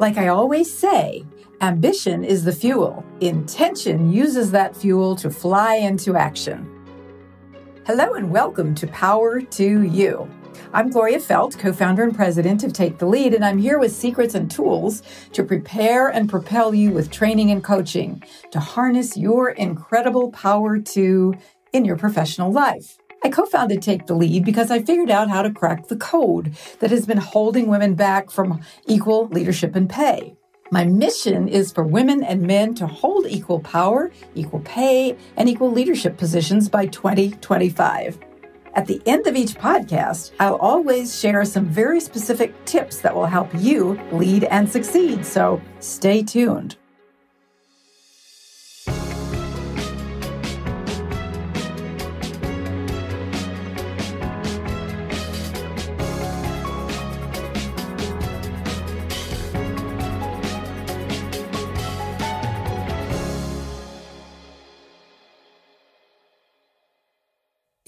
Like I always say, ambition is the fuel. Intention uses that fuel to fly into action. Hello and welcome to Power to You. I'm Gloria Feldt, co founder and president of Take the Lead, and I'm here with secrets and tools to prepare and propel you with training and coaching to harness your incredible power to in your professional life. I co founded Take the Lead because I figured out how to crack the code that has been holding women back from equal leadership and pay. My mission is for women and men to hold equal power, equal pay, and equal leadership positions by 2025. At the end of each podcast, I'll always share some very specific tips that will help you lead and succeed. So stay tuned.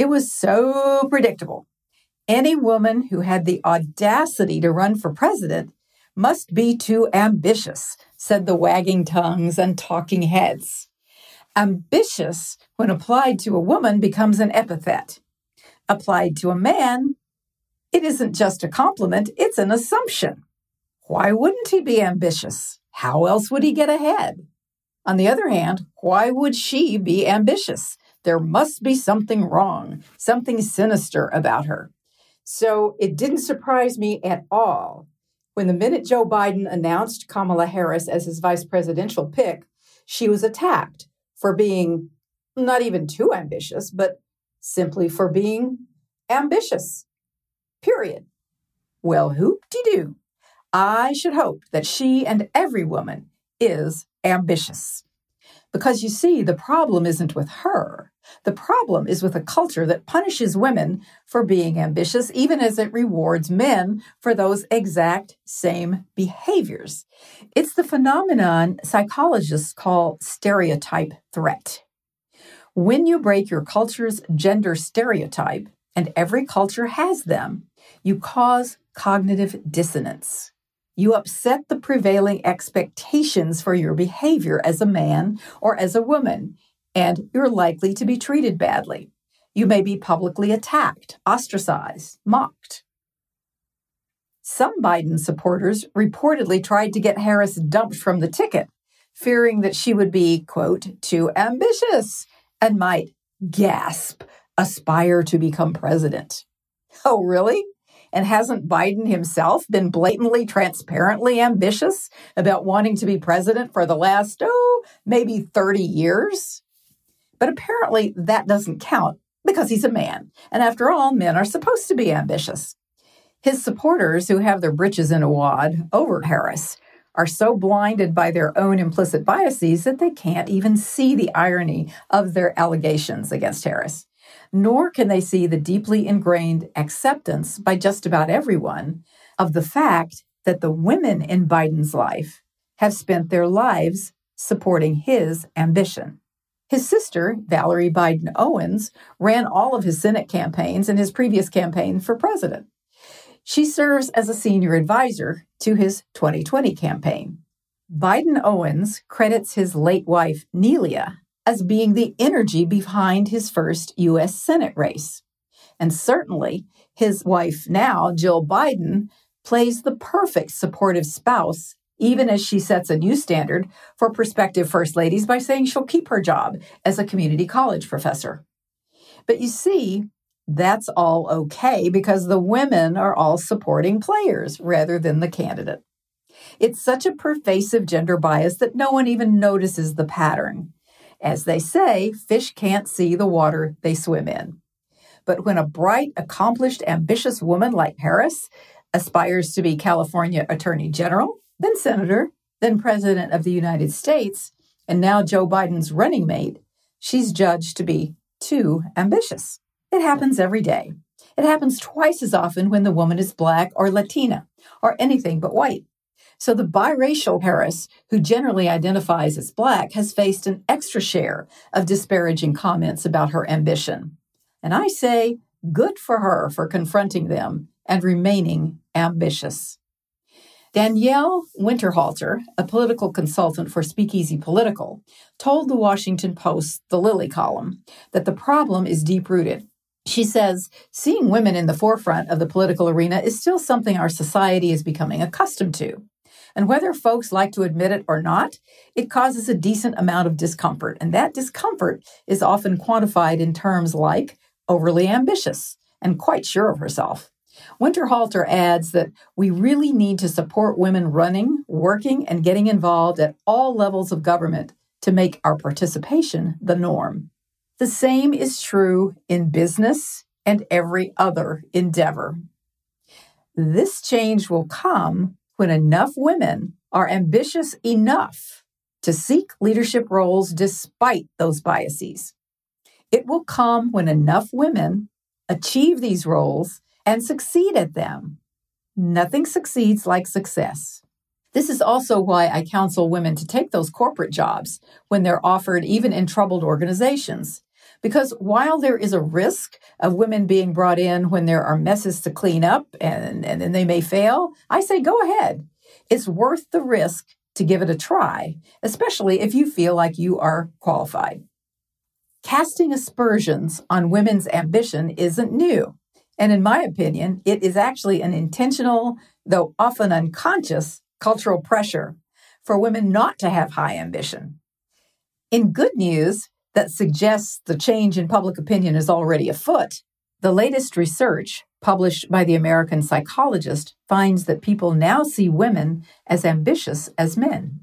It was so predictable. Any woman who had the audacity to run for president must be too ambitious, said the wagging tongues and talking heads. Ambitious, when applied to a woman, becomes an epithet. Applied to a man, it isn't just a compliment, it's an assumption. Why wouldn't he be ambitious? How else would he get ahead? On the other hand, why would she be ambitious? There must be something wrong, something sinister about her. So it didn't surprise me at all when the minute Joe Biden announced Kamala Harris as his vice presidential pick, she was attacked for being not even too ambitious, but simply for being ambitious. Period. Well, hoop de doo. I should hope that she and every woman is ambitious. Because you see, the problem isn't with her. The problem is with a culture that punishes women for being ambitious, even as it rewards men for those exact same behaviors. It's the phenomenon psychologists call stereotype threat. When you break your culture's gender stereotype, and every culture has them, you cause cognitive dissonance. You upset the prevailing expectations for your behavior as a man or as a woman, and you're likely to be treated badly. You may be publicly attacked, ostracized, mocked. Some Biden supporters reportedly tried to get Harris dumped from the ticket, fearing that she would be, quote, too ambitious and might, gasp, aspire to become president. Oh, really? And hasn't Biden himself been blatantly, transparently ambitious about wanting to be president for the last, oh, maybe 30 years? But apparently that doesn't count because he's a man. And after all, men are supposed to be ambitious. His supporters, who have their britches in a wad over Harris, are so blinded by their own implicit biases that they can't even see the irony of their allegations against Harris. Nor can they see the deeply ingrained acceptance by just about everyone of the fact that the women in Biden's life have spent their lives supporting his ambition. His sister, Valerie Biden Owens, ran all of his Senate campaigns and his previous campaign for president. She serves as a senior advisor to his 2020 campaign. Biden Owens credits his late wife, Neilia, as being the energy behind his first U.S. Senate race. And certainly, his wife now, Jill Biden, plays the perfect supportive spouse even as she sets a new standard for prospective first ladies by saying she'll keep her job as a community college professor. But you see, that's all okay because the women are all supporting players rather than the candidate. It's such a pervasive gender bias that no one even notices the pattern. As they say, fish can't see the water they swim in. But when a bright, accomplished, ambitious woman like Harris aspires to be California Attorney General, then senator, then president of the United States, and now Joe Biden's running mate, she's judged to be too ambitious. It happens every day. It happens twice as often when the woman is black or Latina or anything but white. So the biracial Harris, who generally identifies as black, has faced an extra share of disparaging comments about her ambition. And I say, good for her for confronting them and remaining ambitious. Danielle Winterhalter, a political consultant for Speakeasy Political, told the Washington Post, the Lily column, that the problem is deep rooted. She says, seeing women in the forefront of the political arena is still something our society is becoming accustomed to. And whether folks like to admit it or not, it causes a decent amount of discomfort. And that discomfort is often quantified in terms like overly ambitious and quite sure of herself. Winterhalter adds that we really need to support women running, working, and getting involved at all levels of government to make our participation the norm. The same is true in business and every other endeavor. This change will come when enough women are ambitious enough to seek leadership roles despite those biases. It will come when enough women achieve these roles and succeed at them. Nothing succeeds like success. This is also why I counsel women to take those corporate jobs when they're offered, even in troubled organizations. Because while there is a risk of women being brought in when there are messes to clean up and, and then they may fail, I say go ahead. It's worth the risk to give it a try, especially if you feel like you are qualified. Casting aspersions on women's ambition isn't new. And in my opinion, it is actually an intentional, though often unconscious, cultural pressure for women not to have high ambition. In good news that suggests the change in public opinion is already afoot, the latest research published by the American Psychologist finds that people now see women as ambitious as men.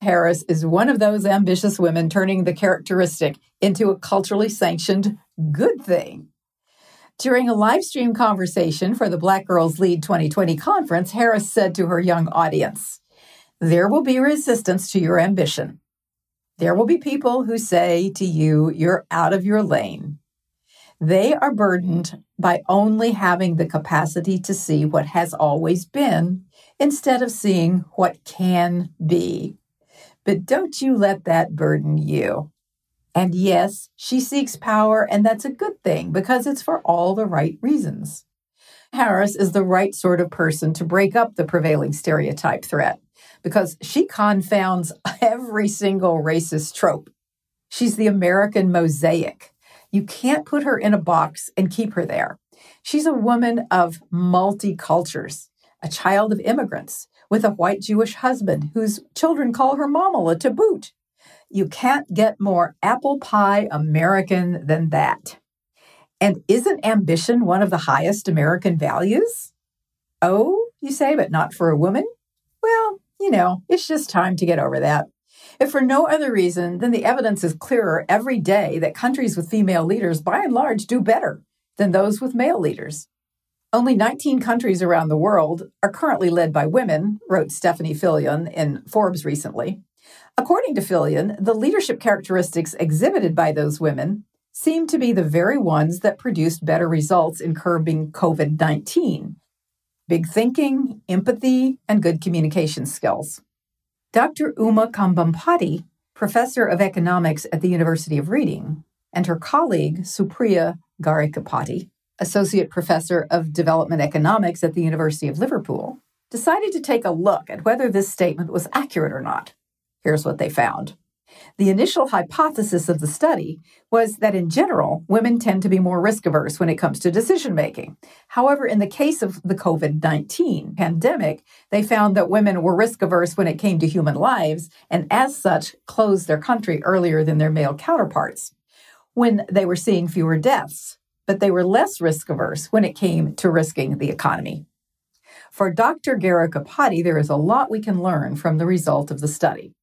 Harris is one of those ambitious women turning the characteristic into a culturally sanctioned good thing. During a live stream conversation for the Black Girls Lead 2020 conference, Harris said to her young audience, There will be resistance to your ambition. There will be people who say to you, You're out of your lane. They are burdened by only having the capacity to see what has always been instead of seeing what can be. But don't you let that burden you. And yes, she seeks power, and that's a good thing because it's for all the right reasons. Harris is the right sort of person to break up the prevailing stereotype threat because she confounds every single racist trope. She's the American mosaic. You can't put her in a box and keep her there. She's a woman of multicultures, a child of immigrants with a white Jewish husband whose children call her Momala to boot. You can't get more apple pie American than that. And isn't ambition one of the highest American values? Oh, you say, but not for a woman? You know, it's just time to get over that. If for no other reason, then the evidence is clearer every day that countries with female leaders, by and large, do better than those with male leaders. Only 19 countries around the world are currently led by women, wrote Stephanie Fillion in Forbes recently. According to Fillion, the leadership characteristics exhibited by those women seem to be the very ones that produced better results in curbing COVID 19 big thinking, empathy, and good communication skills. Dr. Uma Kambhampati, professor of economics at the University of Reading, and her colleague, Supriya Garikipati, associate professor of development economics at the University of Liverpool, decided to take a look at whether this statement was accurate or not. Here's what they found. The initial hypothesis of the study was that in general, women tend to be more risk averse when it comes to decision making. However, in the case of the COVID 19 pandemic, they found that women were risk averse when it came to human lives and, as such, closed their country earlier than their male counterparts when they were seeing fewer deaths. But they were less risk averse when it came to risking the economy. For Dr. Garikipati, there is a lot we can learn from the result of the study.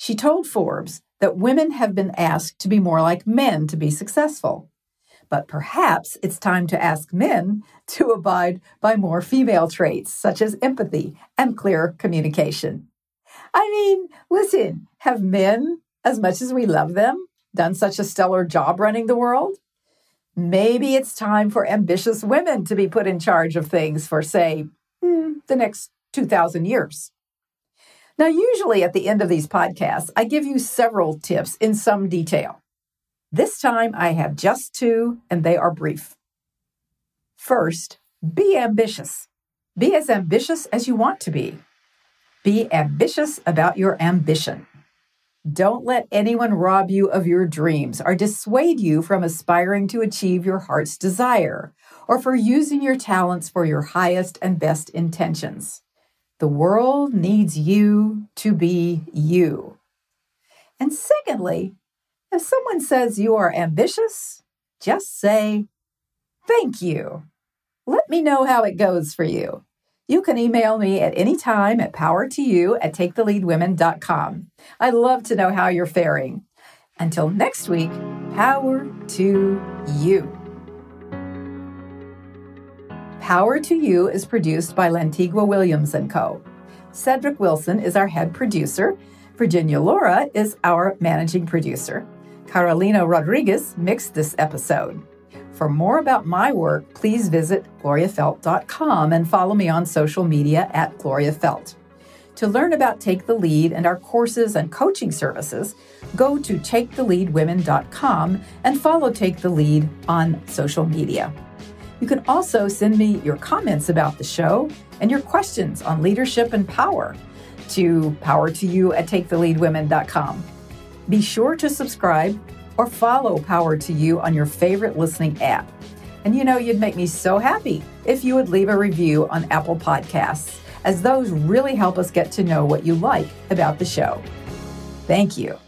She told Forbes that women have been asked to be more like men to be successful. But perhaps it's time to ask men to abide by more female traits, such as empathy and clear communication. I mean, listen, have men, as much as we love them, done such a stellar job running the world? Maybe it's time for ambitious women to be put in charge of things for, say, hmm, the next 2,000 years. Now, usually at the end of these podcasts, I give you several tips in some detail. This time I have just two, and they are brief. First, be ambitious. Be as ambitious as you want to be. Be ambitious about your ambition. Don't let anyone rob you of your dreams or dissuade you from aspiring to achieve your heart's desire or for using your talents for your highest and best intentions. The world needs you to be you. And secondly, if someone says you are ambitious, just say, Thank you. Let me know how it goes for you. You can email me at any time at power2you at taketheleadwomen.com. I'd love to know how you're faring. Until next week, power to you. Power to You is produced by Lantigua Williams & Co. Cedric Wilson is our head producer. Virginia Lora is our managing producer. Carolina Rodriguez mixed this episode. For more about my work, please visit gloriafeldt.com and follow me on social media at Gloria Feldt. To learn about Take the Lead and our courses and coaching services, go to taketheleadwomen.com and follow Take the Lead on social media. You can also send me your comments about the show and your questions on leadership and power to power2you at taketheleadwomen.com. Be sure to subscribe or follow Power to You on your favorite listening app. And you know, you'd make me so happy if you would leave a review on Apple Podcasts, as those really help us get to know what you like about the show. Thank you.